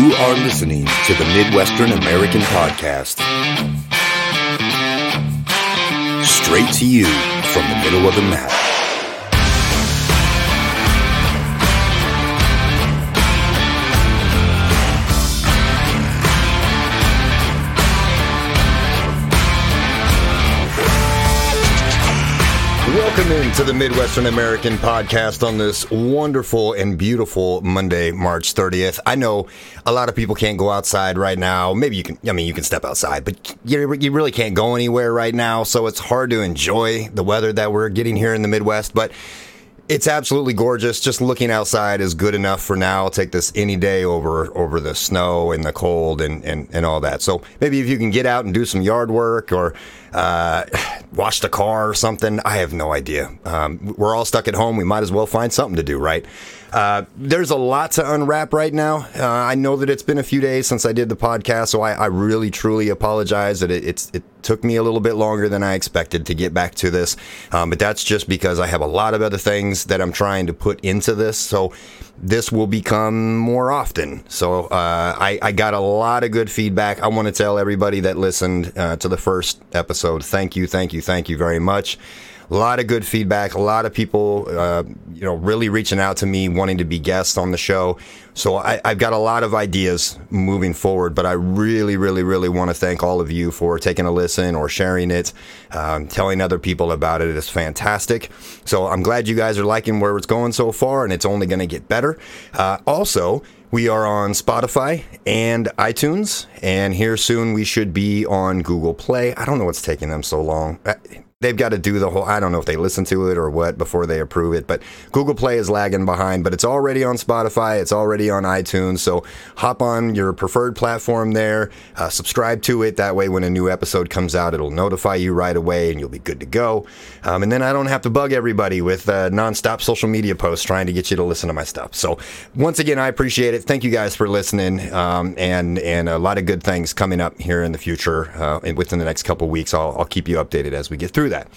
You are listening to the Midwestern American Podcast. Straight to you from the middle of the map. Welcome into the Midwestern American podcast on this wonderful and beautiful Monday, March 30th. I know a lot of people can't go outside right now. Maybe you can, I mean, you can step outside, but you, you really can't go anywhere right now. So it's hard to enjoy the weather that we're getting here in the Midwest. But it's absolutely gorgeous. Just looking outside is good enough for now. I'll take this any day over over the snow and the cold and, and, and all that. So maybe if you can get out and do some yard work or uh, wash the car or something, I have no idea. Um, we're all stuck at home. We might as well find something to do, right? Uh, there's a lot to unwrap right now. Uh, I know that it's been a few days since I did the podcast, so I, I really truly apologize that it, it, took me a little bit longer than I expected to get back to this. Um, but that's just because I have a lot of other things that I'm trying to put into this. So this will become more often. So uh, I, I, got a lot of good feedback. I want to tell everybody that listened uh, to the first episode, thank you, thank you, thank you very much a lot of good feedback. A lot of people, uh, you know, really reaching out to me, wanting to be guests on the show. So I, have got a lot of ideas moving forward. But I really, really, really want to thank all of you for taking a listen or sharing it, um, telling other people about it. It's fantastic. So I'm glad you guys are liking where it's going so far, and it's only going to get better. Uh, also. We are on Spotify and iTunes, and here soon we should be on Google Play. I don't know what's taking them so long. Uh, they've got to do the whole. I don't know if they listen to it or what before they approve it, but Google Play is lagging behind. But it's already on Spotify. It's already on iTunes. So hop on your preferred platform there. Uh, subscribe to it. That way, when a new episode comes out, it'll notify you right away, and you'll be good to go. Um, and then I don't have to bug everybody with uh, nonstop social media posts trying to get you to listen to my stuff. So once again, I appreciate it. Thank you guys for listening, um, and and a lot of good things coming up here in the future. Uh, within the next couple weeks, I'll, I'll keep you updated as we get through that.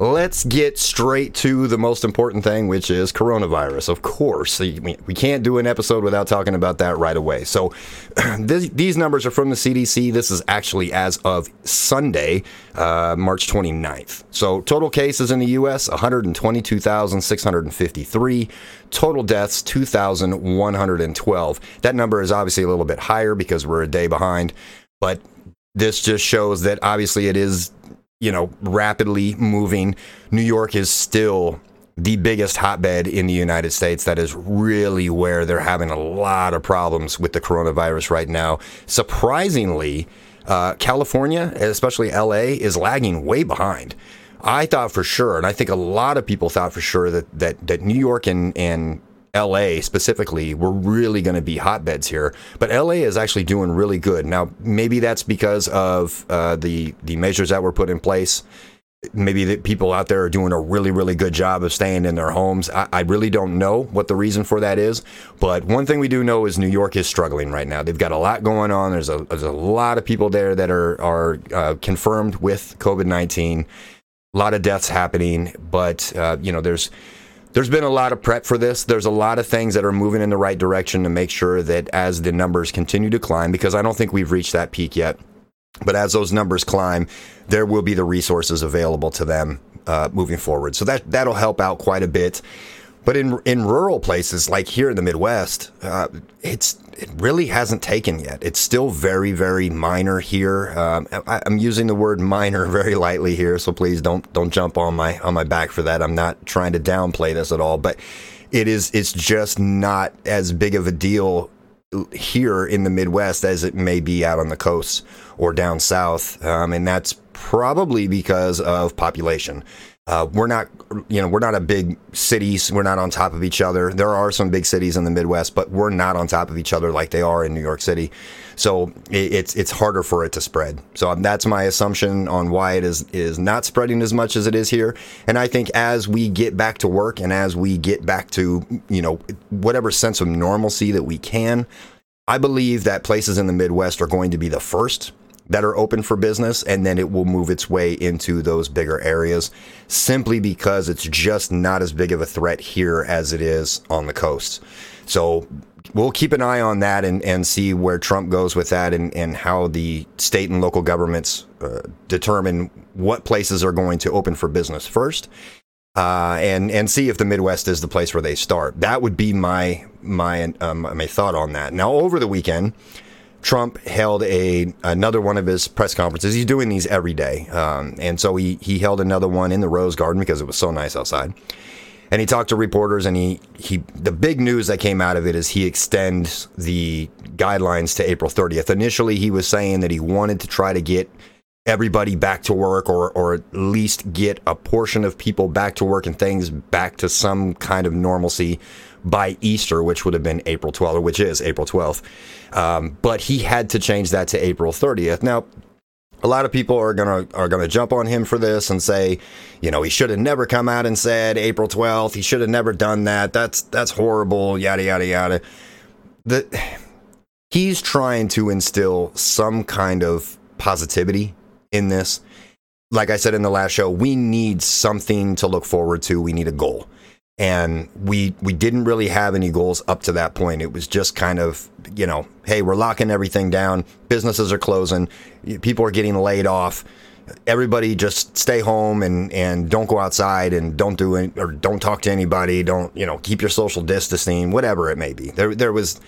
Let's get straight to the most important thing, which is coronavirus. Of course, we can't do an episode without talking about that right away. So, this, these numbers are from the CDC. This is actually as of Sunday, uh, March 29th. So, total cases in the U.S. 122,653. Total deaths 2,112. That number is obviously a little bit higher because we're a day behind, but this just shows that obviously it is you know, rapidly moving. New York is still the biggest hotbed in the United States. That is really where they're having a lot of problems with the coronavirus right now. Surprisingly, uh, California, especially LA, is lagging way behind. I thought for sure, and I think a lot of people thought for sure that that, that New York and, and LA specifically were really going to be hotbeds here, but LA is actually doing really good. Now, maybe that's because of uh, the the measures that were put in place. Maybe the people out there are doing a really, really good job of staying in their homes. I, I really don't know what the reason for that is, but one thing we do know is New York is struggling right now. They've got a lot going on. There's a there's a lot of people there that are are uh, confirmed with COVID nineteen. A lot of deaths happening, but uh, you know there's there's been a lot of prep for this. There's a lot of things that are moving in the right direction to make sure that as the numbers continue to climb, because I don't think we've reached that peak yet, but as those numbers climb, there will be the resources available to them uh, moving forward. So that that'll help out quite a bit. But in in rural places like here in the Midwest, uh, it's it really hasn't taken yet. It's still very very minor here. Um, I, am using the word minor very lightly here, so please don't don't jump on my on my back for that. I'm not trying to downplay this at all, but it is it's just not as big of a deal here in the Midwest as it may be out on the coast or down south, um, and that's probably because of population. Uh, we're not, you know, we're not a big cities. We're not on top of each other. There are some big cities in the Midwest, but we're not on top of each other like they are in New York City. So it, it's it's harder for it to spread. So that's my assumption on why it is is not spreading as much as it is here. And I think as we get back to work and as we get back to you know whatever sense of normalcy that we can, I believe that places in the Midwest are going to be the first that are open for business, and then it will move its way into those bigger areas simply because it's just not as big of a threat here as it is on the coast. So we'll keep an eye on that and, and see where Trump goes with that and, and how the state and local governments uh, determine what places are going to open for business first. Uh, and and see if the Midwest is the place where they start. That would be my my um, my thought on that. Now, over the weekend, Trump held a another one of his press conferences. He's doing these every day, um, and so he he held another one in the Rose Garden because it was so nice outside. And he talked to reporters, and he he the big news that came out of it is he extends the guidelines to April 30th. Initially, he was saying that he wanted to try to get everybody back to work or or at least get a portion of people back to work and things back to some kind of normalcy by Easter, which would have been April 12th, or which is April 12th. Um, but he had to change that to April 30th. Now, a lot of people are gonna are gonna jump on him for this and say, you know, he should have never come out and said April 12th. He should have never done that. That's that's horrible. Yada yada yada. The he's trying to instill some kind of positivity in this. Like I said in the last show, we need something to look forward to. We need a goal and we we didn't really have any goals up to that point. It was just kind of you know, hey, we're locking everything down. Businesses are closing. People are getting laid off. Everybody just stay home and and don't go outside and don't do any, or don't talk to anybody. Don't you know keep your social distancing, whatever it may be. There there was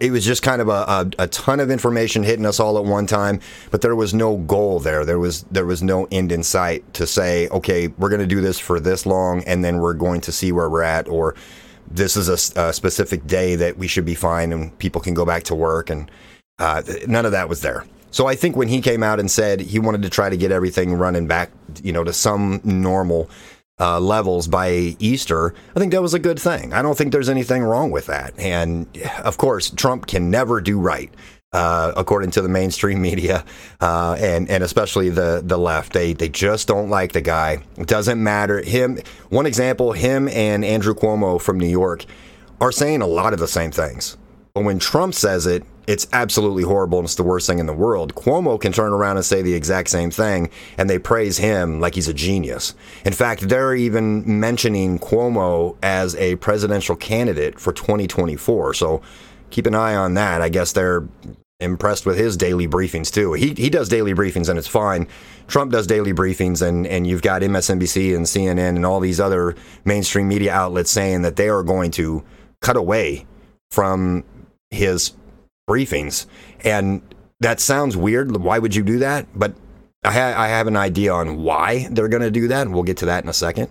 it was just kind of a, a, a, ton of information hitting us all at one time, but there was no goal there. There was there was no end in sight to say, okay, we're going to do this for this long, and then we're going to see where we're at, or this is a, a specific day that we should be fine and people can go back to work, and uh, none of that was there. So I think when he came out and said he wanted to try to get everything running back, you know, to some normal uh, levels by Easter, I think that was a good thing. I don't think there's anything wrong with that. And of course, Trump can never do right. Uh, according to the mainstream media, uh, and and especially the the left, they they just don't like the guy. It doesn't matter. Him, one example, him and Andrew Cuomo from New York are saying a lot of the same things. But when Trump says it, it's absolutely horrible and it's the worst thing in the world. Cuomo can turn around and say the exact same thing, and they praise him like he's a genius. In fact, they're even mentioning Cuomo as a presidential candidate for 2024. So keep an eye on that. I guess they're impressed with his daily briefings too. He he does daily briefings and it's fine. Trump does daily briefings and and you've got MSNBC and CNN and all these other mainstream media outlets saying that they are going to cut away from his briefings. And that sounds weird. Why would you do that? But I, ha- I have an idea on why they're going to do that, and we'll get to that in a second.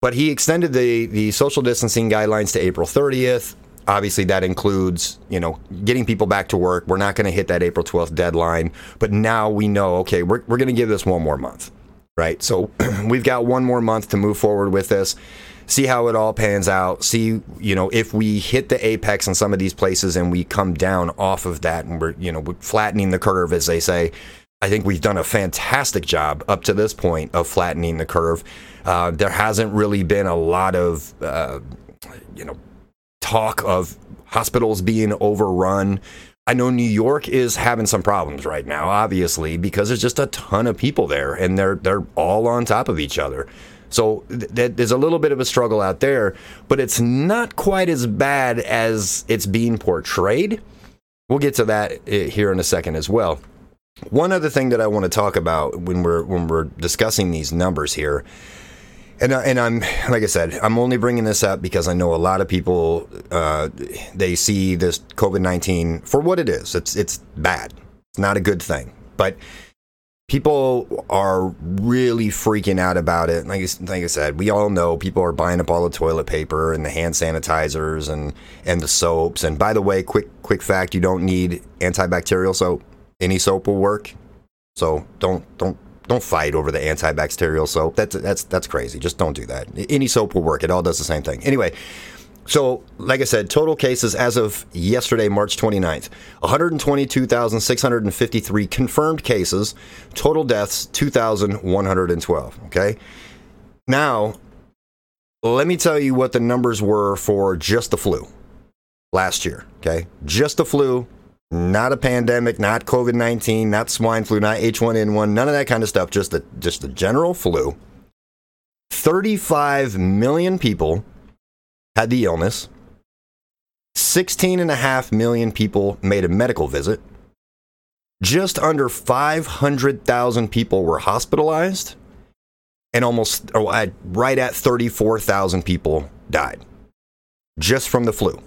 But he extended the, the social distancing guidelines to April 30th. Obviously, that includes, you know, getting people back to work. We're not going to hit that April 12th deadline, but now we know, okay, we're, we're going to give this one more month, right? So we've got one more month to move forward with this see how it all pans out. See, you know, if we hit the apex in some of these places and we come down off of that and we're, you know, we're flattening the curve, as they say. I think we've done a fantastic job up to this point of flattening the curve. Uh, there hasn't really been a lot of, uh, you know, talk of hospitals being overrun. I know New York is having some problems right now, obviously, because there's just a ton of people there, and they're they're all on top of each other. So th- there's a little bit of a struggle out there, but it's not quite as bad as it's being portrayed. We'll get to that eh, here in a second as well. One other thing that I want to talk about when we're when we're discussing these numbers here, and and I'm like I said, I'm only bringing this up because I know a lot of people uh, they see this COVID nineteen for what it is. It's it's bad. It's not a good thing, but people are really freaking out about it. Like, like I said, we all know people are buying up all the toilet paper and the hand sanitizers and and the soaps. And by the way, quick quick fact: you don't need antibacterial soap. Any soap will work. So don't don't don't fight over the antibacterial soap. That's that's that's crazy. Just don't do that. Any soap will work. It all does the same thing. Anyway, so, like I said, total cases as of yesterday, March 29th 122,653 confirmed cases, total deaths 2,112. Okay. Now, let me tell you what the numbers were for just the flu last year. Okay. Just the flu not a pandemic, not COVID 19, not swine flu, not H1N1, none of that kind of stuff, just the, just the general flu. 35 million people had the illness. 16.5 million people made a medical visit. Just under 500,000 people were hospitalized. And almost oh, right at 34,000 people died just from the flu.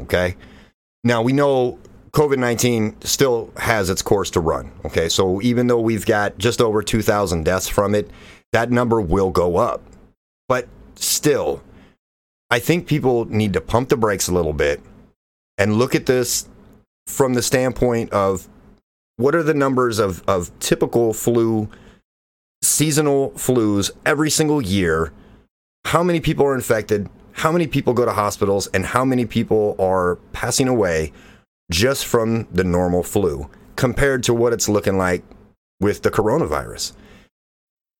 Okay. Now we know COVID 19 still has its course to run. Okay. So even though we've got just over 2,000 deaths from it, that number will go up. But still, I think people need to pump the brakes a little bit and look at this from the standpoint of what are the numbers of, of typical flu, seasonal flus every single year? How many people are infected? How many people go to hospitals? And how many people are passing away just from the normal flu compared to what it's looking like with the coronavirus.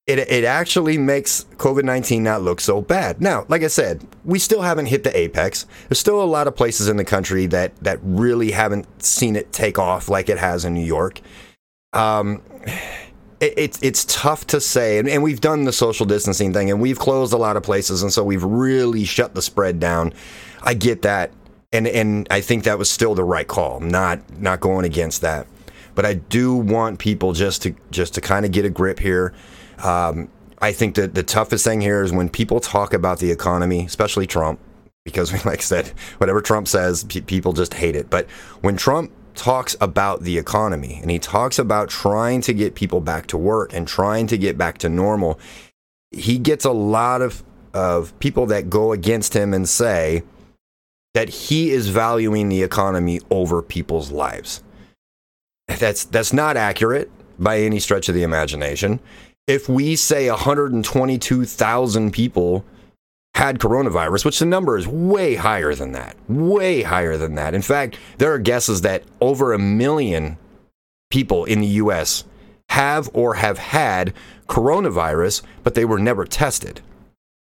It, it actually makes COVID 19 not look so bad. Now, like I said, we still haven't hit the apex. There's still a lot of places in the country that, that really haven't seen it take off like it has in New York. Um, it, it's it's tough to say, and, and we've done the social distancing thing, and we've closed a lot of places, and so we've really shut the spread down. I get that, and and I think that was still the right call. not not going against that, but I do want people just to just to kind of get a grip here. Um, I think that the toughest thing here is when people talk about the economy, especially Trump, because like I said, whatever Trump says, pe- people just hate it. But when Trump talks about the economy and he talks about trying to get people back to work and trying to get back to normal, he gets a lot of of people that go against him and say, that he is valuing the economy over people's lives. That's that's not accurate by any stretch of the imagination. If we say 122,000 people had coronavirus, which the number is way higher than that, way higher than that. In fact, there are guesses that over a million people in the US have or have had coronavirus, but they were never tested.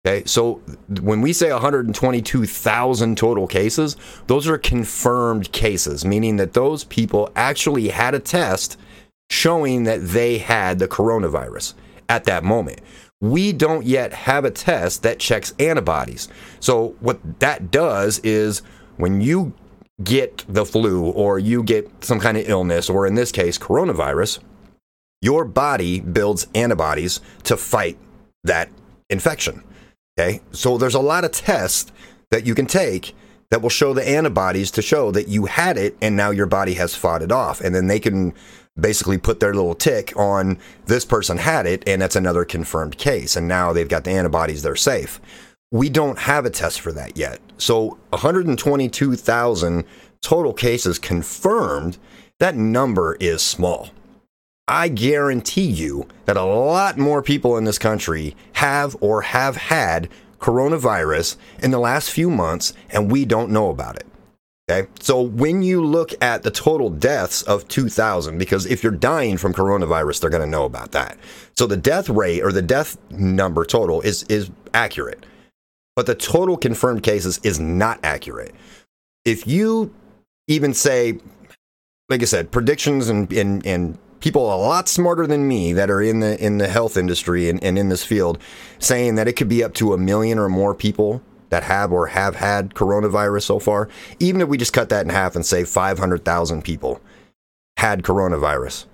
Okay, so when we say 122,000 total cases, those are confirmed cases, meaning that those people actually had a test showing that they had the coronavirus at that moment. We don't yet have a test that checks antibodies. So, what that does is when you get the flu or you get some kind of illness, or in this case, coronavirus, your body builds antibodies to fight that infection. Okay. So there's a lot of tests that you can take that will show the antibodies to show that you had it and now your body has fought it off. And then they can basically put their little tick on this person had it and that's another confirmed case. And now they've got the antibodies, they're safe. We don't have a test for that yet. So 122,000 total cases confirmed, that number is small. I guarantee you that a lot more people in this country have or have had coronavirus in the last few months, and we don't know about it. Okay. So when you look at the total deaths of 2,000, because if you're dying from coronavirus, they're going to know about that. So the death rate or the death number total is, is accurate, but the total confirmed cases is not accurate. If you even say, like I said, predictions and, and, and people a lot smarter than me that are in the in the health industry and, and in this field saying that it could be up to a million or more people that have or have had coronavirus so far. Even if we just cut that in half and say 500,000 people had coronavirus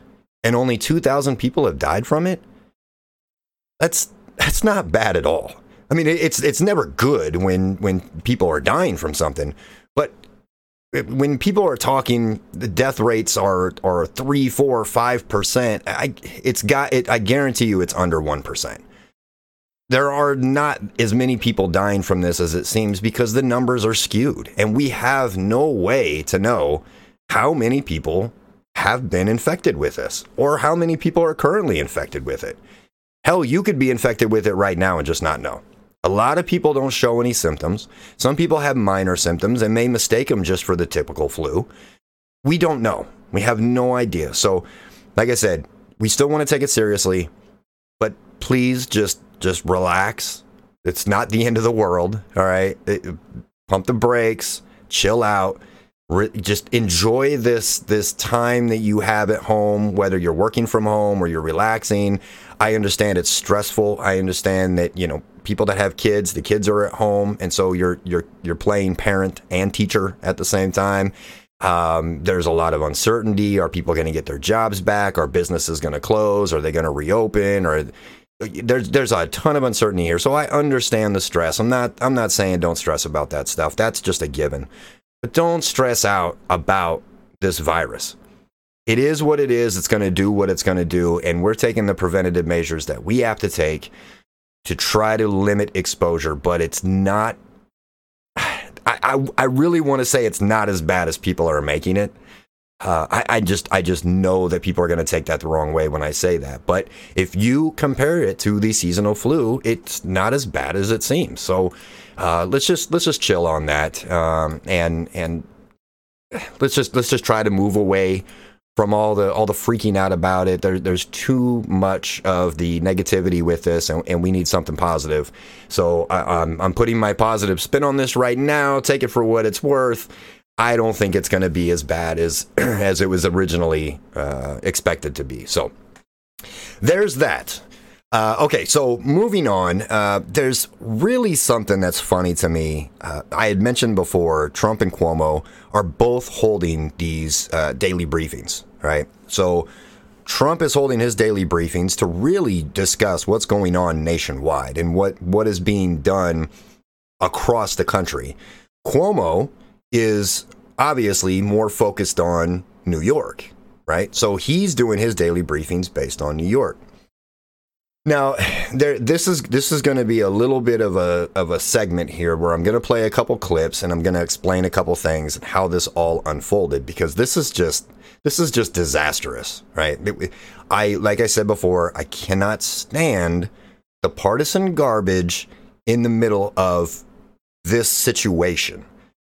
and only 2,000 people have died from it, that's that's not bad at all. I mean, it's it's never good when when people are dying from something, but when people are talking, the death rates are are three, four, five percent. I it's got it. I guarantee you, it's under one percent. There are not as many people dying from this as it seems because the numbers are skewed, and we have no way to know how many people have been infected with this or how many people are currently infected with it. Hell, you could be infected with it right now and just not know. A lot of people don't show any symptoms. Some people have minor symptoms and may mistake them just for the typical flu. We don't know. We have no idea. So, like I said, we still want to take it seriously, please just just relax. It's not the end of the world, all right? It, pump the brakes, chill out, re- just enjoy this this time that you have at home, whether you're working from home or you're relaxing. I understand it's stressful. I understand that you know people that have kids, the kids are at home, and so you're you're you're playing parent and teacher at the same time. Um, there's a lot of uncertainty. Are people going to get their jobs back? Are businesses going to close? Are they going to reopen? Or there's there's a ton of uncertainty here. So I understand the stress. I'm not I'm not saying don't stress about that stuff. That's just a given. But don't stress out about this virus. It is what it is. It's going to do what it's going to do. And we're taking the preventative measures that we have to take to try to limit exposure. But it's not, I, I, I really want to say it's not as bad as people are making it. Uh, I, I, just I just know that people are going to take that the wrong way when I say that. But if you compare it to the seasonal flu, it's not as bad as it seems. So uh, let's just let's just chill on that, um, and and let's just let's just try to move away from all the all the freaking out about it. There, there's too much of the negativity with this, and, and we need something positive. So I, I'm I'm putting my positive spin on this right now. Take it for what it's worth. I don't think it's going to be as bad as as it was originally uh, expected to be. So there's that. Uh, okay, so moving on, uh, there's really something that's funny to me. Uh, I had mentioned before, Trump and Cuomo are both holding these uh, daily briefings, right? So Trump is holding his daily briefings to really discuss what's going on nationwide and what, what is being done across the country. Cuomo is obviously more focused on New York, right? So he's doing his daily briefings based on New York. Now, there, this is this is going to be a little bit of a of a segment here where I'm going to play a couple clips and I'm going to explain a couple things and how this all unfolded because this is just this is just disastrous, right? I like I said before, I cannot stand the partisan garbage in the middle of this situation.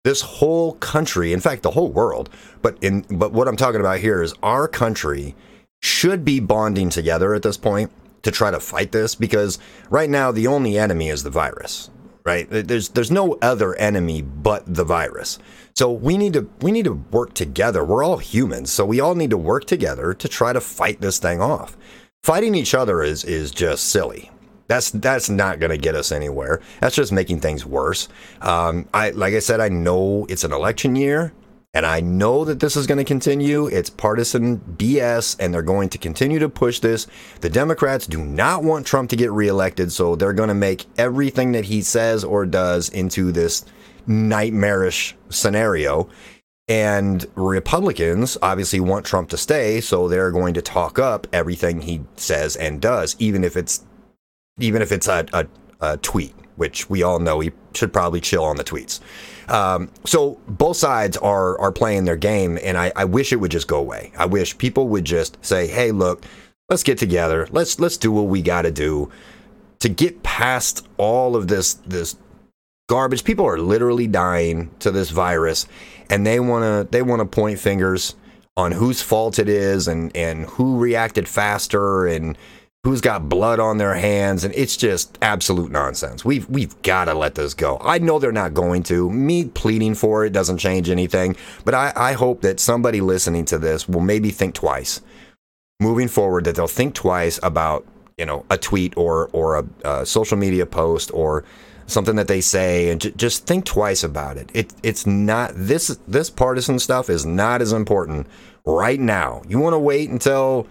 This whole country, in fact, the whole world, but in but what I'm talking about here is our country should be bonding together at this point to try to fight this because right now the only enemy is the virus right? There's there's no other enemy but the virus. So we need to we need to work together. We're all humans so we all need to work together to try to fight this thing off. Fighting each other is is just silly that's that's not going to get us anywhere. That's just making things worse. Um, I like I said, I know it's an election year. And I know that this is going to continue. It's partisan BS, and they're going to continue to push this. The Democrats do not want Trump to get reelected, so they're going to make everything that he says or does into this nightmarish scenario. And Republicans obviously want Trump to stay, so they're going to talk up everything he says and does, even if it's even if it's a, a, a tweet, which we all know he should probably chill on the tweets. Um, so both sides are are playing their game, and I, I wish it would just go away. I wish people would just say, "Hey, look, let's get together. Let's let's do what we got to do to get past all of this this garbage. People are literally dying to this virus, and they wanna they wanna point fingers on whose fault it is and and who reacted faster and who's got blood on their hands, and it's just absolute nonsense. We've we've got to let this go. I know they're not going to. Me pleading for it doesn't change anything, but I, I hope that somebody listening to this will maybe think twice moving forward. That they'll think twice about you know a tweet or or a, a social media post or something that they say and j- just think twice about it. It it's not this this partisan stuff is not as important right now. You want to wait until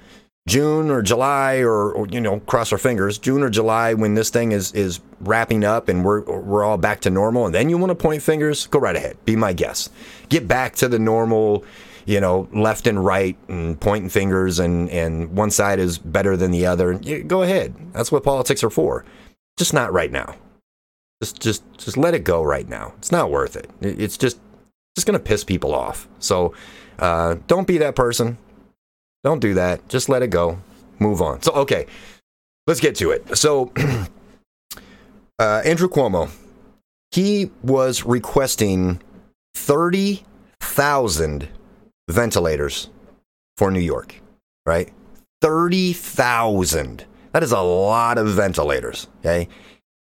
June or July or, or, you know cross our fingers June or July when this thing is is wrapping up and we're we're all back to normal. And then you want to point fingers go right ahead. Be my guest. Get back to the normal you know left and right and pointing fingers and and one side is better than the other. Go ahead. That's what politics are for. Just not right now. Just just just let it go right now. It's not worth it. It's just just to piss people off. So uh, don't be that person don't do that. Just let it go. Move on. So, okay, let's get to it. So, uh, Andrew Cuomo, he was requesting 30,000 ventilators for New York, right? 30,000. That is a lot of ventilators, okay?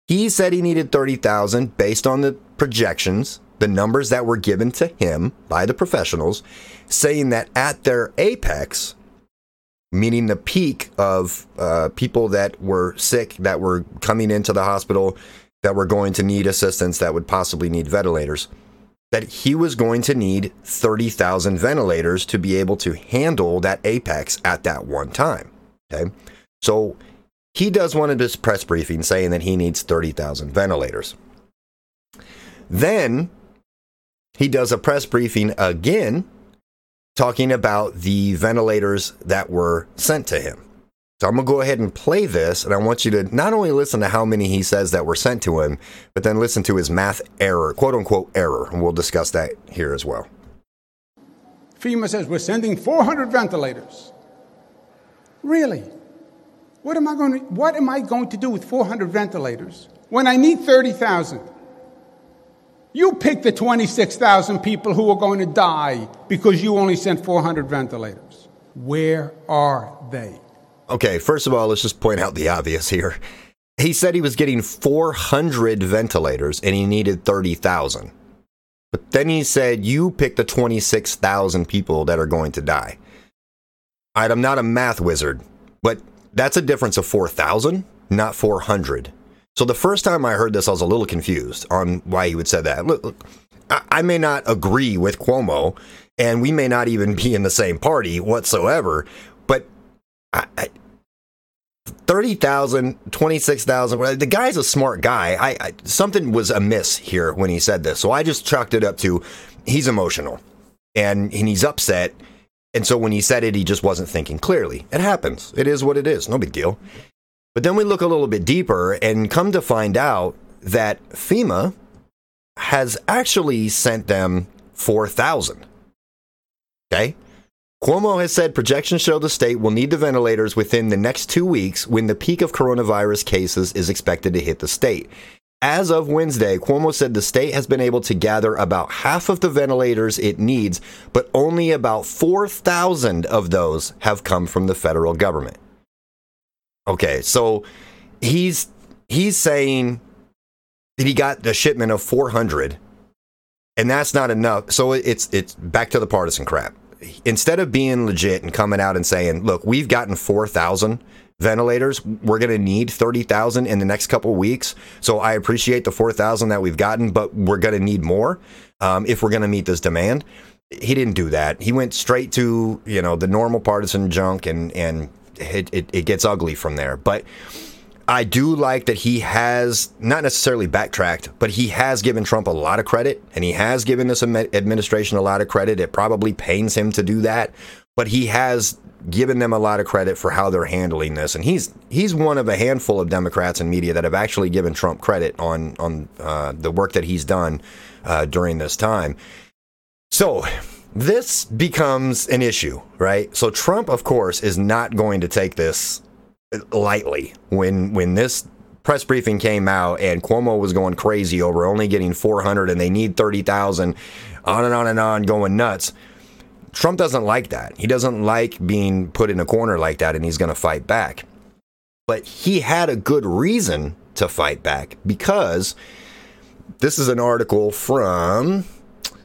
He said he needed 30,000 based on the projections the numbers that were given to him by the professionals, saying that at their apex, meaning the peak of uh, people that were sick, that were coming into the hospital, that were going to need assistance, that would possibly need ventilators, that he was going to need 30,000 ventilators to be able to handle that apex at that one time. Okay. So he does one of his press briefings saying that he needs 30,000 ventilators. Then he does a press briefing again talking about the ventilators that were sent to him. So I'm going to go ahead and play this, and I want you to not only listen to how many he says that were sent to him, but then listen to his math error, quote unquote error, and we'll discuss that here as well. FEMA says we're sending 400 ventilators. Really? What am I going to, what am I going to do with 400 ventilators when I need 30,000? You pick the 26,000 people who are going to die because you only sent 400 ventilators. Where are they? Okay, first of all, let's just point out the obvious here. He said he was getting 400 ventilators and he needed 30,000. But then he said, You pick the 26,000 people that are going to die. I'm not a math wizard, but that's a difference of 4,000, not 400. So the first time I heard this, I was a little confused on why he would say that. Look, look I, may not agree with Cuomo, and we may not even be in the same party whatsoever, but I, I 30,000, 26,000. The guy's a smart guy. I, I, something was amiss here when he said this. So I just chalked it up to he's emotional and, and he's upset. And so when he said it, he just wasn't thinking clearly. It happens. It is what it is. No big deal. But then we look a little bit deeper and come to find out that FEMA has actually sent them 4,000. Okay? Cuomo has said projections show the state will need the ventilators within the next two weeks when the peak of coronavirus cases is expected to hit the state. As of Wednesday, Cuomo said the state has been able to gather about half of the ventilators it needs, but only about 4,000 of those have come from the federal government. Okay, so he's he's saying that he got the shipment of 400 and that's not enough. So it's it's back to the partisan crap. Instead of being legit and coming out and saying, "Look, we've gotten 4,000 ventilators. We're going to need 30,000 in the next couple weeks. So I appreciate the 4,000 that we've gotten, but we're going to need more um, if we're going to meet this demand." He didn't do that. He went straight to, you know, the normal partisan junk and and it, it, it gets ugly from there. But I do like that he has not necessarily backtracked, but he has given Trump a lot of credit and he has given this administration a lot of credit. It probably pains him to do that, but he has given them a lot of credit for how they're handling this. And he's he's one of a handful of Democrats and media that have actually given Trump credit on on uh, the work that he's done uh, during this time. So this becomes an issue, right? So Trump, of course, is not going to take this lightly. When when this press briefing came out and Cuomo was going crazy over only getting 400 and they need 30,000, on and on and on, going nuts. Trump doesn't like that. He doesn't like being put in a corner like that, and he's going to fight back. But he had a good reason to fight back because this is an article from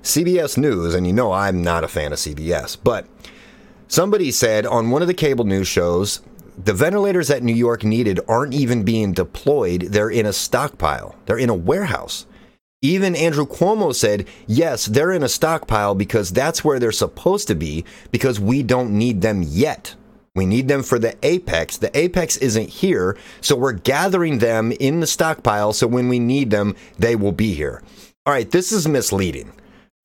CBS News, and you know I'm not a fan of CBS, but somebody said on one of the cable news shows the ventilators that New York needed aren't even being deployed, they're in a stockpile, they're in a warehouse. Even Andrew Cuomo said, yes, they're in a stockpile because that's where they're supposed to be because we don't need them yet. We need them for the apex. The apex isn't here, so we're gathering them in the stockpile so when we need them, they will be here. All right, this is misleading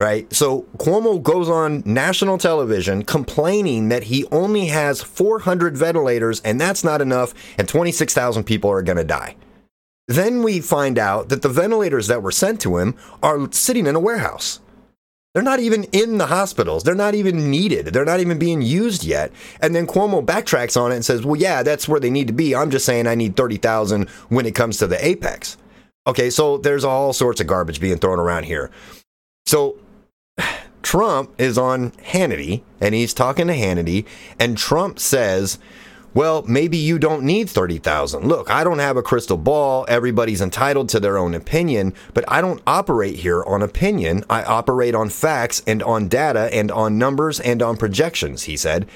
right? So Cuomo goes on national television complaining that he only has 400 ventilators and that's not enough, and 26,000 people are going to die. Then we find out that the ventilators that were sent to him are sitting in a warehouse. They're not even in the hospitals. They're not even needed. They're not even being used yet. And then Cuomo backtracks on it and says, well, yeah, that's where they need to be. I'm just saying I need 30,000 when it comes to the apex. Okay, so there's all sorts of garbage being thrown around here. So Trump is on Hannity and he's talking to Hannity, and Trump says, well, maybe you don't need 30,000. Look, I don't have a crystal ball. Everybody's entitled to their own opinion, but I don't operate here on opinion. I operate on facts and on data and on numbers and on projections, he said.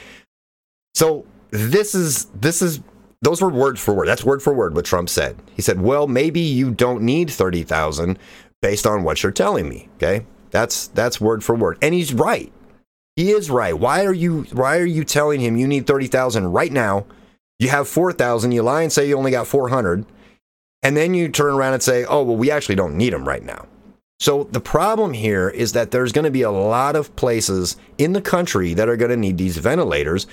So this is this is those were word for word. That's word for word what Trump said. He said, "Well, maybe you don't need 30,000 based on what you're telling me." Okay? That's that's word for word. And he's right. He is right. Why are you why are you telling him you need 30,000 right now? You have 4,000, you lie and say you only got 400, and then you turn around and say, "Oh, well we actually don't need them right now." So the problem here is that there's going to be a lot of places in the country that are going to need these ventilators.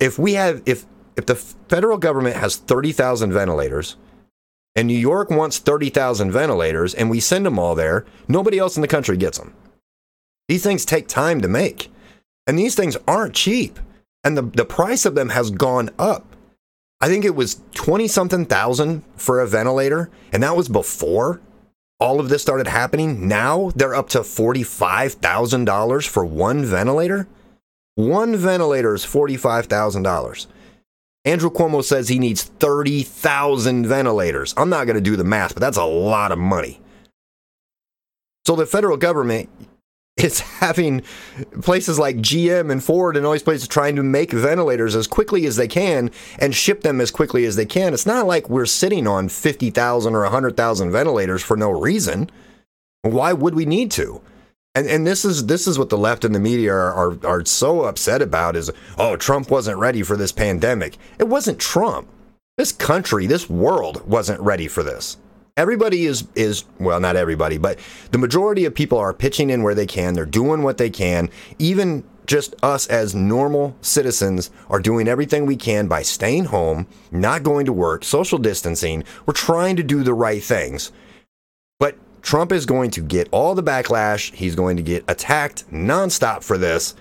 If we have if if the federal government has 30,000 ventilators and New York wants 30,000 ventilators and we send them all there, nobody else in the country gets them. These things take time to make. And these things aren't cheap. And the, the price of them has gone up. I think it was 20 something thousand for a ventilator. And that was before all of this started happening. Now they're up to $45,000 for one ventilator. One ventilator is $45,000. Andrew Cuomo says he needs 30,000 ventilators. I'm not going to do the math, but that's a lot of money. So the federal government is having places like GM and Ford and all these places trying to make ventilators as quickly as they can and ship them as quickly as they can. It's not like we're sitting on 50,000 or 100,000 ventilators for no reason. Why would we need to? And and this is this is what the left and the media are, are are so upset about is oh Trump wasn't ready for this pandemic. It wasn't Trump. This country, this world wasn't ready for this. Everybody is is well, not everybody, but the majority of people are pitching in where they can. They're doing what they can. Even just us as normal citizens are doing everything we can by staying home, not going to work, social distancing. We're trying to do the right things. Trump is going to get all the backlash. He's going to get attacked nonstop for this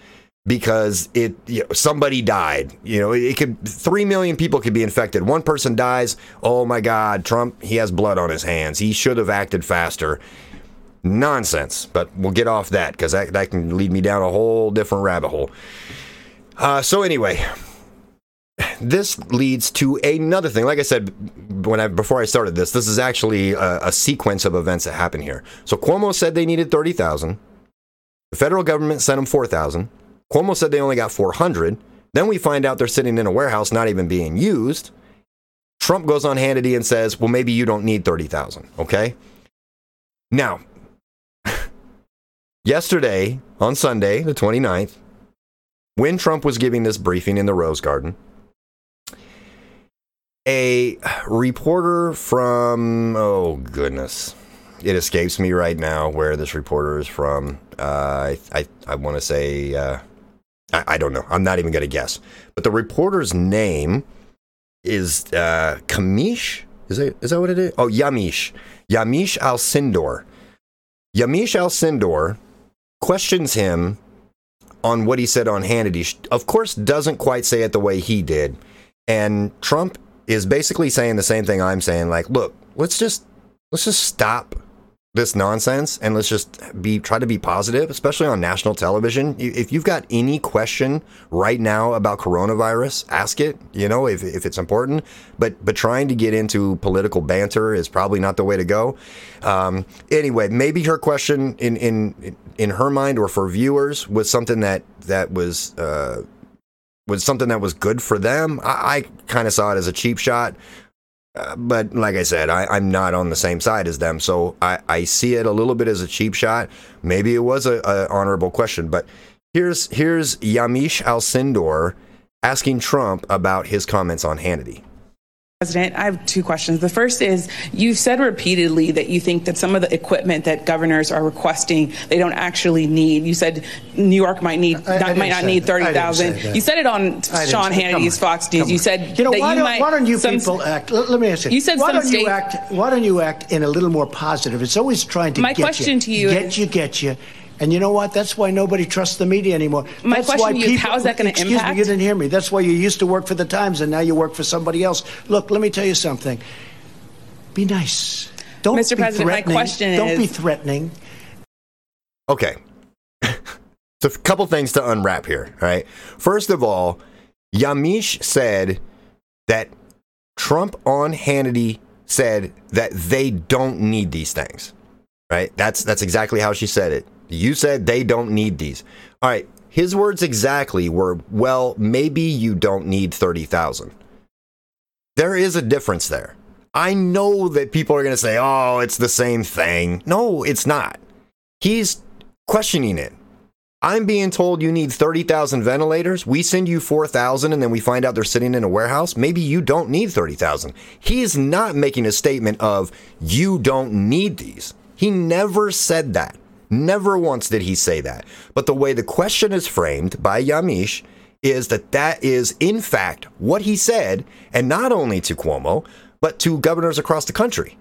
because it you know, somebody died. You know, it could three million people could be infected. One person dies. Oh my God, Trump! He has blood on his hands. He should have acted faster. Nonsense. But we'll get off that because that that can lead me down a whole different rabbit hole. Uh, so anyway, this leads to another thing. Like I said when I before I started this, this is actually a, a sequence of events that happen here. So Cuomo said they needed thirty thousand. The federal government sent them four thousand. Cuomo said they only got four hundred. Then we find out they're sitting in a warehouse not even being used. Trump goes on Hannity and says, "Well, maybe you don't need thirty thousand. Okay." Now, yesterday on Sunday, the 29th, when Trump was giving this briefing in the Rose Garden, a reporter from oh goodness. It escapes me right now where this reporter is from. Uh, i i, I want to say uh, I, I, don't know. I'm not even to guess. But the reporter's name is uh, kamish? Is that, is that what it is? Oh Yamiche. Yamiche Alcindor Yamiche Alcindor questions him on what he said on hannity of course doesn't quite say it the way he did. And trump is basically saying the same thing I'm saying. Like, look, let's just let's just stop this nonsense and let's just be try to be positive, especially on national television. If you've got any question right now about coronavirus, ask it. You know, if if it's important. But but trying to get into political banter is probably not the way to go. Um, anyway, maybe her question in in in her mind or for viewers was something that that was. Uh, was something that was good for them. I, I kind of saw it as a cheap shot. Uh, but like I said, I, am not on the same side as them, so I, I, see it a little bit as a cheap shot. Maybe it was a, a honorable question, but here's here's Yamiche Alcindor asking Trump about his comments on Hannity. President, I have two questions. The first is you've said repeatedly that you think that some of the equipment that governors are requesting they don't actually need. You said New York might need I, I might not need thirty thousand. You said it on Sean Hannity's Fox News. You said you know why, you don't, might, why don't you some, people act? Let, let, me ask you. You said why don't state, you act? Why don't you act in a little more positive? It's always trying to my get question you, to you get is, you, get you. And you know what? That's why nobody trusts the media anymore. My That's question why to you people, how is that going to Excuse me, you didn't hear me. That's why you used to work for the Times and now you work for somebody else. Look, let me tell you something. Be nice. Don't Mr. be President, my threatening. question Don't is- be threatening. Okay. so a couple things to unwrap here, all right? First of all, Yamiche said that Trump on Hannity said that they don't need these things. Right? That's that's exactly how she said it. You said they don't need these. All right. His words exactly were, well, maybe you don't need 30,000. There is a difference there. I know that people are going to say, oh, it's the same thing. No, it's not. He's questioning it. I'm being told you need 30,000 ventilators. We send you 4,000 and then we find out they're sitting in a warehouse. Maybe you don't need 30,000. He is not making a statement of you don't need these. He never said that. Never once did he say that. But the way the question is framed by Yamiche is that that is, in fact, what he said, and not only to Cuomo, but to governors across the country.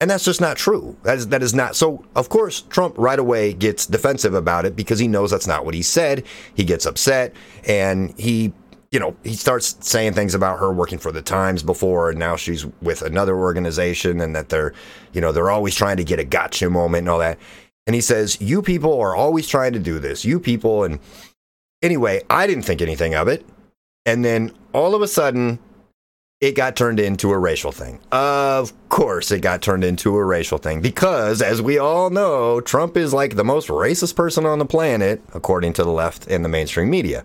And that's just not true. That is, that is not. So, of course, Trump right away gets defensive about it because he knows that's not what he said. He gets upset and he, you know, he starts saying things about her working for the Times before and now she's with another organization and that they're, you know, they're always trying to get a gotcha moment and all that. And he says, You people are always trying to do this. You people. And anyway, I didn't think anything of it. And then all of a sudden, it got turned into a racial thing. Of course, it got turned into a racial thing because, as we all know, Trump is like the most racist person on the planet, according to the left and the mainstream media.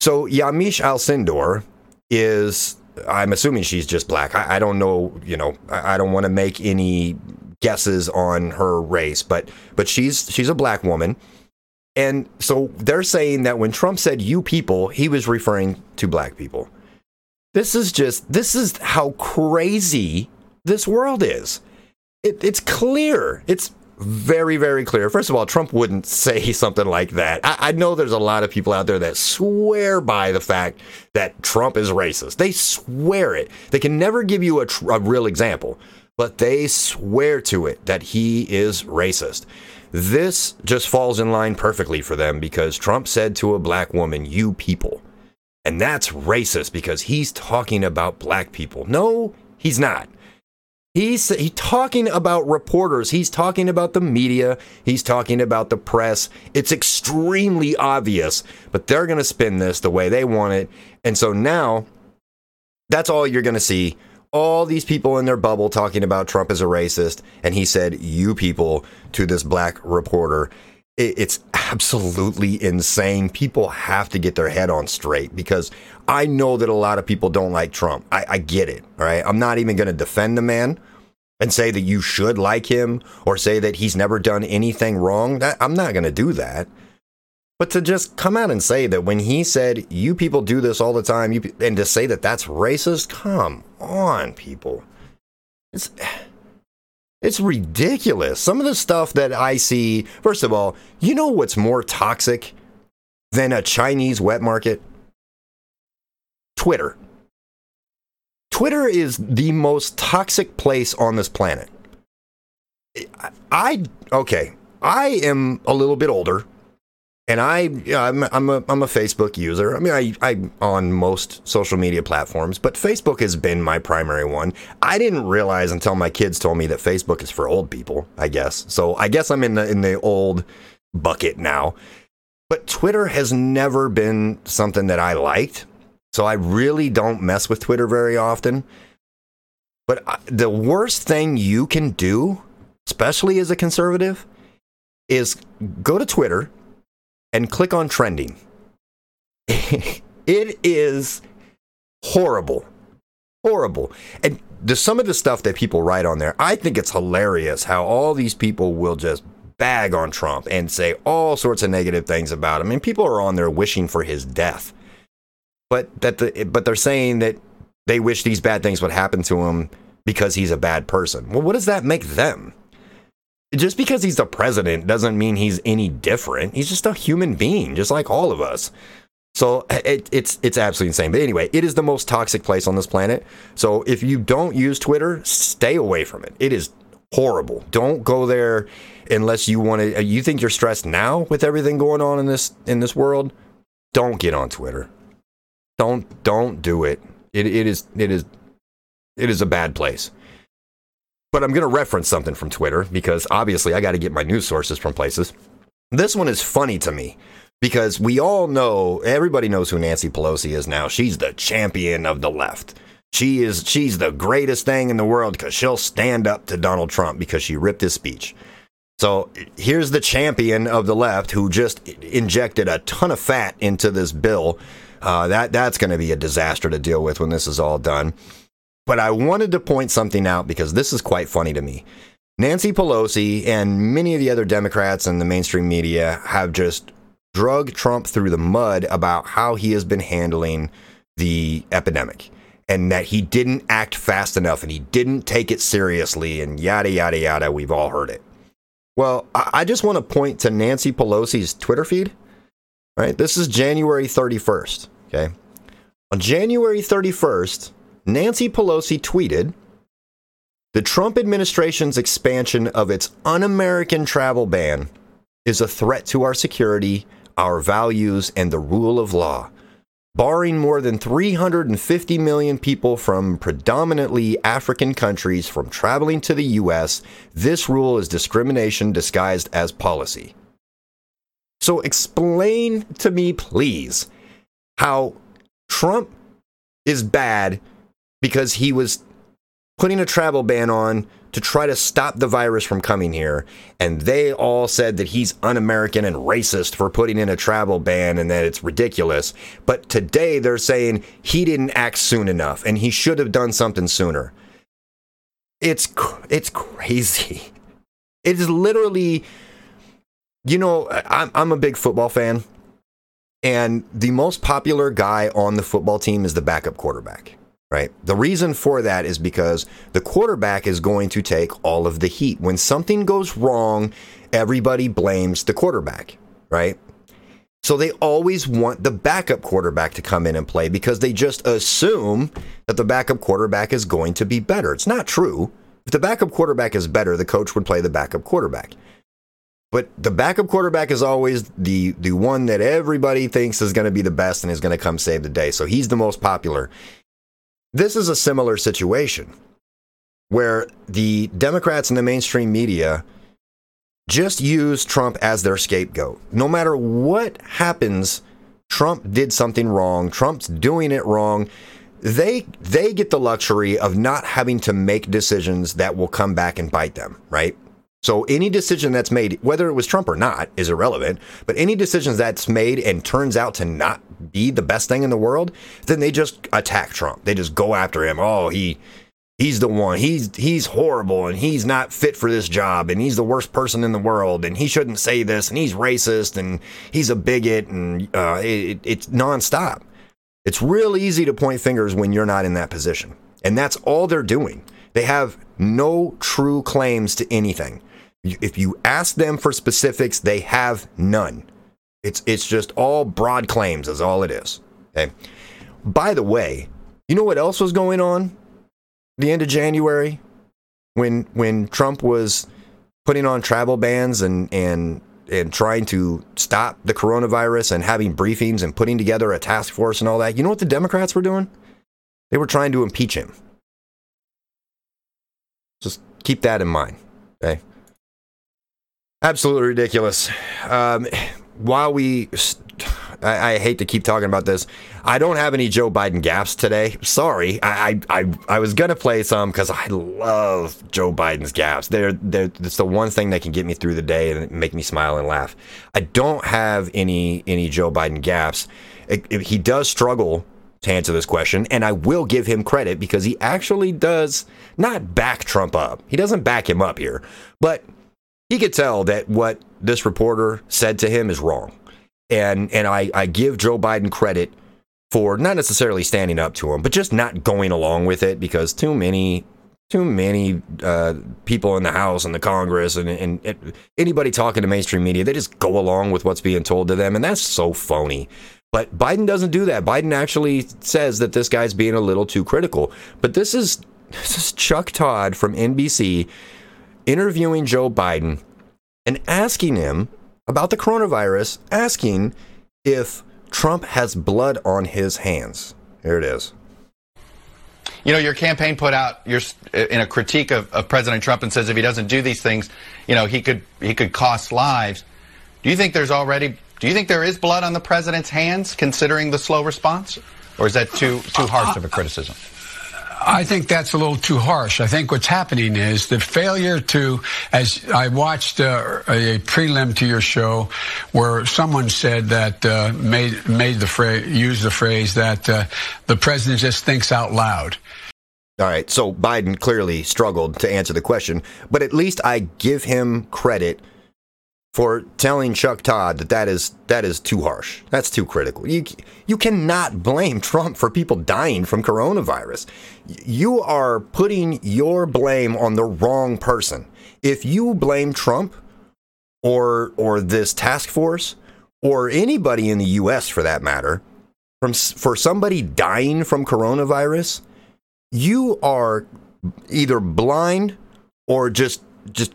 So, Yamiche Alcindor is, I'm assuming she's just black. I, I don't know, you know, I, I don't want to make any guesses on her race, but but she's she's a black woman. And so they're saying that when Trump said you people, he was referring to black people. This is just this is how crazy this world is. It, it's clear. It's very, very clear. First of all, Trump wouldn't say something like that. I, I, know there's a lot of people out there that swear by the fact that Trump is racist. They swear it. They can never give you a, tr- a real example but they swear to it that he is racist. This just falls in line perfectly for them because Trump said to a black woman, You people. And that's racist because he's talking about black people. No, he's not. He's he talking about reporters. He's talking about the media. He's talking about the press. It's extremely obvious, but they're going to spin this the way they want it. And so now that's all you're going to see all these people in their bubble talking about Trump as a racist, and he said, You people, to this black reporter. It's absolutely insane. People have to get their head on straight because I know that a lot of people don't like Trump. I, I get it. All right. I'm not even going to defend the man and say that you should like him or say that he's never done anything wrong. That, I'm not going to do that. But to just come out and say that when he said, you people do this all the time, you, and to say that that's racist, come on, people. It's, it's ridiculous. Some of the stuff that I see, first of all, you know what's more toxic than a Chinese wet market? Twitter. Twitter is the most toxic place on this planet. I, okay, I am a little bit older and I, I'm, I'm a, I'm a Facebook user. I mean, I, I'm on most social media platforms, but Facebook has been my primary one. I didn't realize until my kids told me that Facebook is for old people. I guess so. I guess I'm in the in the old bucket now. But Twitter has never been something that I liked, so I really don't mess with Twitter very often. But the worst thing you can do, especially as a conservative, is go to Twitter and click on trending. it is horrible. Horrible. And some of the stuff that people write on there, I think it's hilarious how all these people will just bag on Trump and say all sorts of negative things about him. I mean, people are on there wishing for his death. But that the, but they're saying that they wish these bad things would happen to him because he's a bad person. Well, what does that make them? Just because he's the president doesn't mean he's any different. He's just a human being, just like all of us. So it, it's it's absolutely insane. But anyway, it is the most toxic place on this planet. So if you don't use Twitter, stay away from it. It is horrible. Don't go there unless you want to. You think you're stressed now with everything going on in this in this world. Don't get on Twitter. Don't don't do it. It it is it is it is a bad place. But I'm going to reference something from Twitter because obviously I got to get my news sources from places. This one is funny to me because we all know, everybody knows who Nancy Pelosi is now. She's the champion of the left. She is she's the greatest thing in the world because she'll stand up to Donald Trump because she ripped his speech. So here's the champion of the left who just injected a ton of fat into this bill. Uh, that that's going to be a disaster to deal with when this is all done. But I wanted to point something out because this is quite funny to me. Nancy Pelosi and many of the other Democrats and the mainstream media have just drug Trump through the mud about how he has been handling the epidemic and that he didn't act fast enough and he didn't take it seriously and yada, yada, yada. We've all heard it. Well, I just want to point to Nancy Pelosi's Twitter feed. Right, this is January 31st. Okay. On January 31st, Nancy Pelosi tweeted The Trump administration's expansion of its un American travel ban is a threat to our security, our values, and the rule of law barring more than 350 million people from predominantly African countries from traveling to the U.S., this rule is discrimination disguised as policy. So, explain to me, please, how Trump is bad because he was putting a travel ban on to try to stop the virus from coming here. And they all said that he's un American and racist for putting in a travel ban and that it's ridiculous. But today they're saying he didn't act soon enough and he should have done something sooner. It's, it's crazy. It is literally, you know, I'm, I'm a big football fan. And the most popular guy on the football team is the backup quarterback right? The reason for that is because the quarterback is going to take all of the heat. When something goes wrong, everybody blames the quarterback, right? So they always want the backup quarterback to come in and play because they just assume that the backup quarterback is going to be better. It's not true. If the backup quarterback is better, the coach would play the backup quarterback. But the backup quarterback is always the the one that everybody thinks is going to be the best and is going to come save the day. So he's the most popular. This is a similar situation where the Democrats and the mainstream media just use Trump as their scapegoat. No matter what happens, Trump did something wrong, Trump's doing it wrong. They they get the luxury of not having to make decisions that will come back and bite them, right? So any decision that's made, whether it was Trump or not, is irrelevant. But any decisions that's made and turns out to not be the best thing in the world, then they just attack Trump. They just go after him. Oh, he he's the one. He's he's horrible and he's not fit for this job and he's the worst person in the world and he shouldn't say this and he's racist and he's a bigot and uh, it, it's nonstop. It's real easy to point fingers when you're not in that position, and that's all they're doing. They have no true claims to anything. If you ask them for specifics, they have none. It's it's just all broad claims is all it is. Okay. By the way, you know what else was going on? The end of January when when Trump was putting on travel bans and and and trying to stop the coronavirus and having briefings and putting together a task force and all that. You know what the Democrats were doing? They were trying to impeach him. Just keep that in mind. Okay. Absolutely ridiculous. Um, while we, I, I, hate to keep talking about this. I don't have any Joe Biden gaps today. Sorry. I I, I was gonna play some because I love Joe Biden's gaps. They're they're it's the one thing that can get me through the day and make me smile and laugh. I don't have any any Joe Biden it, he does struggle to answer this question, and I will give him credit because he actually does not back Trump up. He doesn't back him up here, but he could tell that what this reporter said to him is wrong. And and I, I give Joe Biden credit for not necessarily standing up to him, but just not going along with it because too many too many uh, people in the House and the Congress and, and, and, anybody talking to mainstream media, they just go along with what's being told to them, and that's so phony. But Biden doesn't do that. Biden actually says that this guy's being a little too critical. But this is this is Chuck Todd from NBC interviewing Joe Biden and asking him about the coronavirus, asking if Trump has blood on his hands. Here it is. You know, your campaign put out your in a critique of, of President Trump and says if he doesn't do these things, you know, he could he could cost lives. Do you think there's already Do you think there is blood on the president's hands, considering the slow response, or is that too too harsh of a criticism? I think that's a little too harsh. I think what's happening is the failure to, as I watched uh, a prelim to your show, where someone said that uh, made made the phrase used the phrase that uh, the president just thinks out loud. All right, so Biden clearly struggled to answer the question, but at least I give him credit for telling Chuck Todd that that is that is too harsh. That's too critical. You you cannot blame Trump for people dying from coronavirus. You are putting your blame on the wrong person. If you blame Trump or or this task force or anybody in the US for that matter from for somebody dying from coronavirus, you are either blind or just just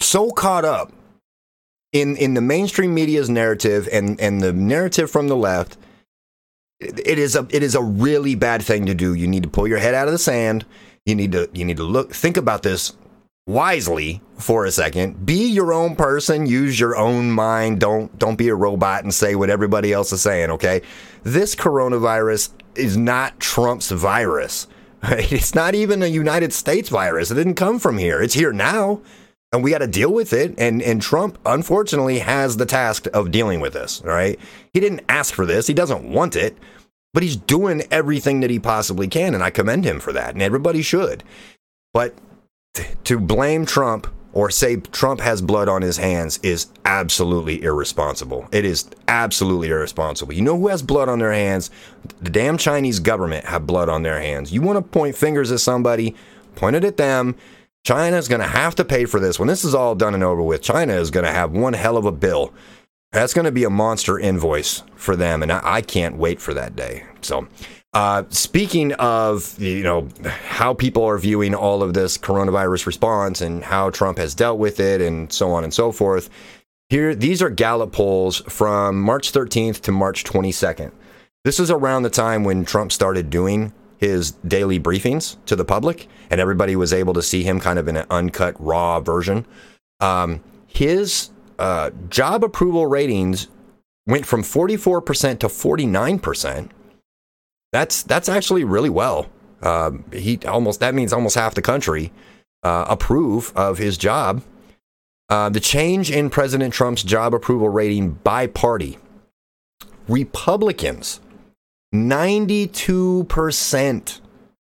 so caught up in in the mainstream media's narrative and and the narrative from the left it is a it is a really bad thing to do. You need to pull your head out of the sand. You need to you need to look think about this wisely for a second. Be your own person. Use your own mind. Don't don't be a robot and say what everybody else is saying okay? This coronavirus is not trump's virus right? it's not even a united states virus. It didn't come from here. It's here now and we got to deal with it. And and Trump, unfortunately, has the task of dealing with this. Right? He didn't ask for this. He doesn't want it, but he's doing everything that he possibly can, and I commend him for that. And everybody should. But to blame Trump or say Trump has blood on his hands is absolutely irresponsible. It is absolutely irresponsible. You know who has blood on their hands? The damn Chinese government have blood on their hands. You want to point fingers at somebody, point it at them China is going to have to pay for this. When this is all done and over with, China is going to have one hell of a bill. That's going to be a monster invoice for them, and I, I can't wait for that day. So, uh, speaking of you know how people are viewing all of this coronavirus response and how Trump has dealt with it, and so on and so forth, here these are Gallup polls from March 13th to March 22nd. This is around the time when Trump started doing his daily briefings to the public, and everybody was able to see him kind of in an uncut, raw version. Um, his uh, job approval ratings went from 44% to 49%. That's that's actually really well. Um, he almost that means almost half the country uh, approve of his job. Uh, the change in President Trump's job approval rating by party. Republicans 92%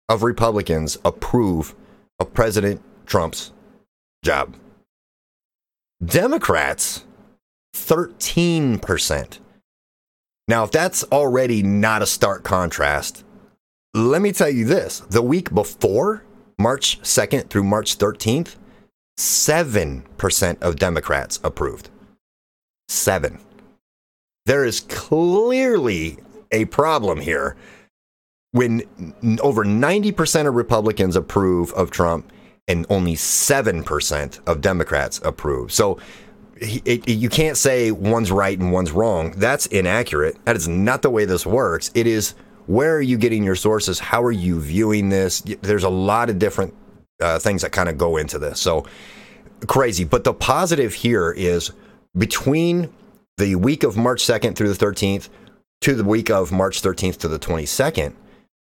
of Republicans approve of President Trump's job. Democrats, 13%. Now, if that's already not a stark contrast, let me tell you this the week before, March 2nd through March 13th, 7% of Democrats approved. Seven. There is clearly a problem here when over 90% of Republicans approve of Trump and only 7% of Democrats approve. So it, it, you can't say one's right and one's wrong. That's inaccurate. That is not the way this works. It is where are you getting your sources? How are you viewing this? There's a lot of different uh, things that kind of go into this. So crazy. But the positive here is between the week of March 2nd through the 13th, to the week of March 13th to the 22nd,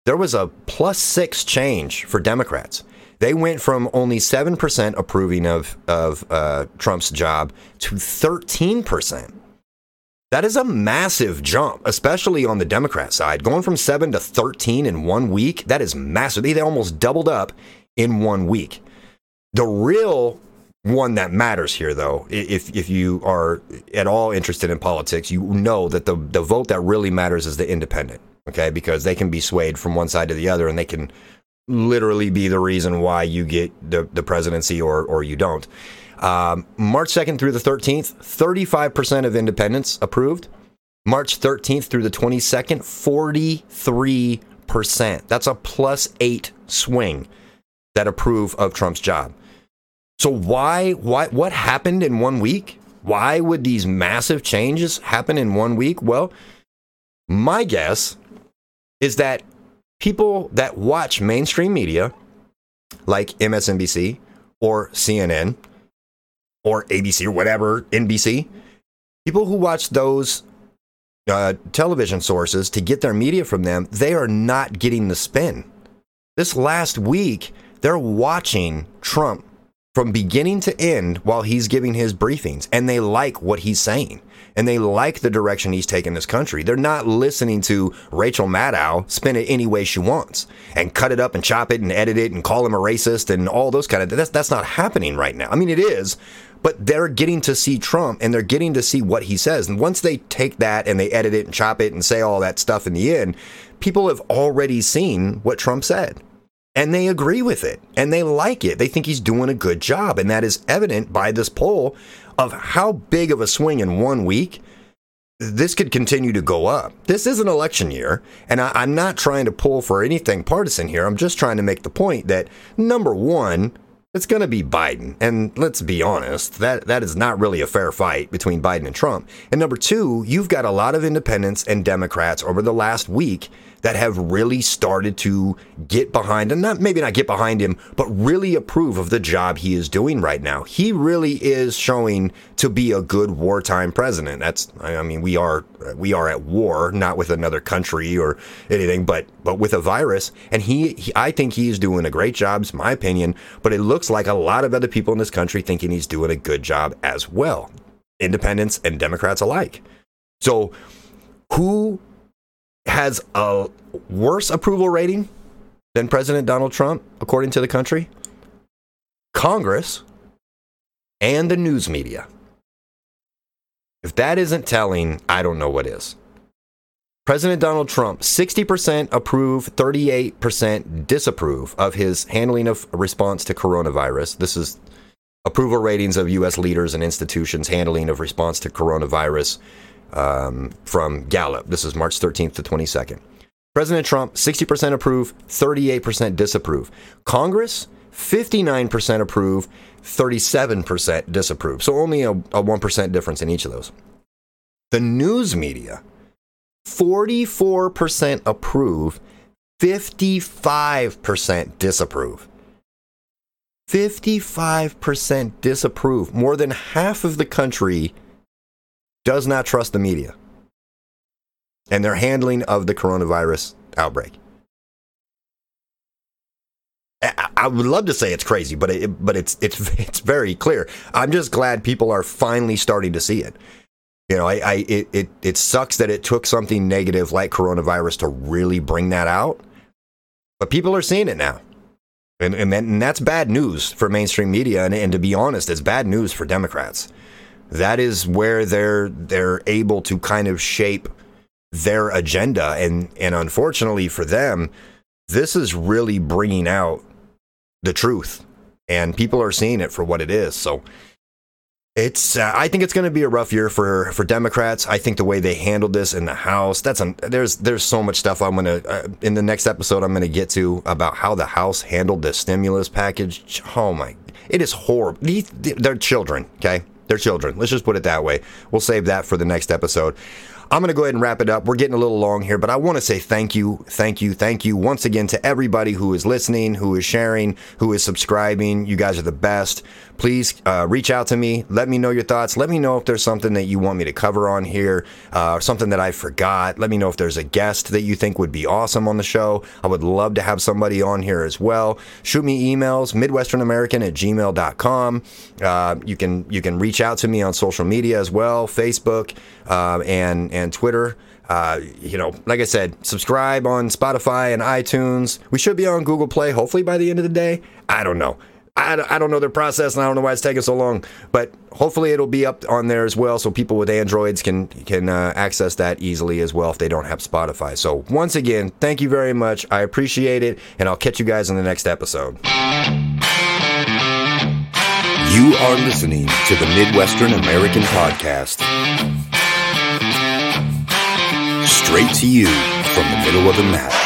there was a plus six change for Democrats. They went from only 7% approving of, of uh, Trump's job to 13%. That is a massive jump, especially on the Democrat side. Going from 7 to 13 in one week, that is massive. They almost doubled up in one week. The real one that matters here, though. If if you are at all interested in politics, you know that the the vote that really matters is the independent. Okay, because they can be swayed from one side to the other, and they can literally be the reason why you get the the presidency or or you don't. Um, March second through the thirteenth, thirty five percent of independents approved. March thirteenth through the twenty second, forty three percent. That's a plus eight swing that approve of Trump's job. So why why what happened in one week? Why would these massive changes happen in one week? Well, my guess is that people that watch mainstream media like MSNBC or CNN or ABC or whatever, NBC, People who watch those uh, television sources to get their media from them, they are not getting the spin. This last week, they're watching Trump from beginning to end while he's giving his briefings, and they like what he's saying. And they like the direction he's taking this country. They're not listening to Rachel Maddow spin it any way she wants and cut it up and chop it and edit it and call him a racist and all those kind of that's that's not happening right now. I mean it is, but they're getting to see Trump and they're getting to see what he says. And once they take that and they edit it and chop it and say all that stuff in the end, people have already seen what Trump said and they agree with it and they like it. They think he's doing a good job. And that is evident by this poll of how big of a swing in one week. This could continue to go up. This is an election year, and I, am not trying to pull for anything partisan here. I'm just trying to make the point that number one, it's going to be Biden. And let's be honest, that, that is not really a fair fight between Biden and Trump. And number two, you've got a lot of independents and Democrats over the last week that have really started to get behind and not maybe not get behind him, but really approve of the job he is doing right now. He really is showing to be a good wartime president. That's I mean we are we are at war not with another country or anything, but but with a virus and he, he I think he is doing a great job, it's my opinion, but it looks like a lot of other people in this country thinking he's doing a good job as well. Independents and Democrats alike. So who has a worse approval rating than President Donald Trump, according to the country? Congress and the news media. If that isn't telling, I don't know what is. President Donald Trump, 60% approve, 38% disapprove of his handling of response to coronavirus. This is approval ratings of U.S. leaders and institutions' handling of response to coronavirus um, from Gallup. This is March 13th to 22nd. President Trump, 60% approve, 38% disapprove. Congress, 59% approve, 37% disapprove. So only a, a 1% difference in each of those. The news media, 44% approve, 55% disapprove. 55% disapprove. More than half of the country does not trust the media and their handling of the coronavirus outbreak. I would love to say it's crazy, but it, but it's it's it's very clear. I'm just glad people are finally starting to see it. You know, I, I it, it it sucks that it took something negative like coronavirus to really bring that out, but people are seeing it now, and and, and that's bad news for mainstream media. And, and to be honest, it's bad news for Democrats that is where they're they're able to kind of shape their agenda and and unfortunately for them this is really bringing out the truth and people are seeing it for what it is so it's uh, I think it's going to be a rough year for for Democrats. I think the way they handled this in the House, that's an, there's there's so much stuff I'm going to uh, in the next episode I'm going to get to about how the House handled the stimulus package. Oh my, it is horrible. These, they're children, okay? They're children. Let's just put it that way. We'll save that for the next episode. I'm going to go ahead and wrap it up. We're getting a little long here, but I want to say thank you, thank you, thank you once again to everybody who is listening, who is sharing, who is subscribing. You guys are the best. Please uh, reach out to me. Let me know your thoughts. Let me know if there's something that you want me to cover on here, uh, something that I forgot. Let me know if there's a guest that you think would be awesome on the show. I would love to have somebody on here as well. Shoot me emails, midwesternamerican at gmail.com. Uh, you can you can reach out to me on social media as well, Facebook uh, and and Twitter. Uh, you know, like I said, subscribe on Spotify and iTunes. We should be on Google Play, hopefully by the end of the day. I don't know. I, I don't know their process and I don't know why it's taking so long, but hopefully it'll be up on there as well so people with Androids can can uh, access that easily as well if they don't have Spotify. So once again, thank you very much. I appreciate it and I'll catch you guys in the next episode. You are listening to the Midwestern American Podcast straight to you from the middle of the map.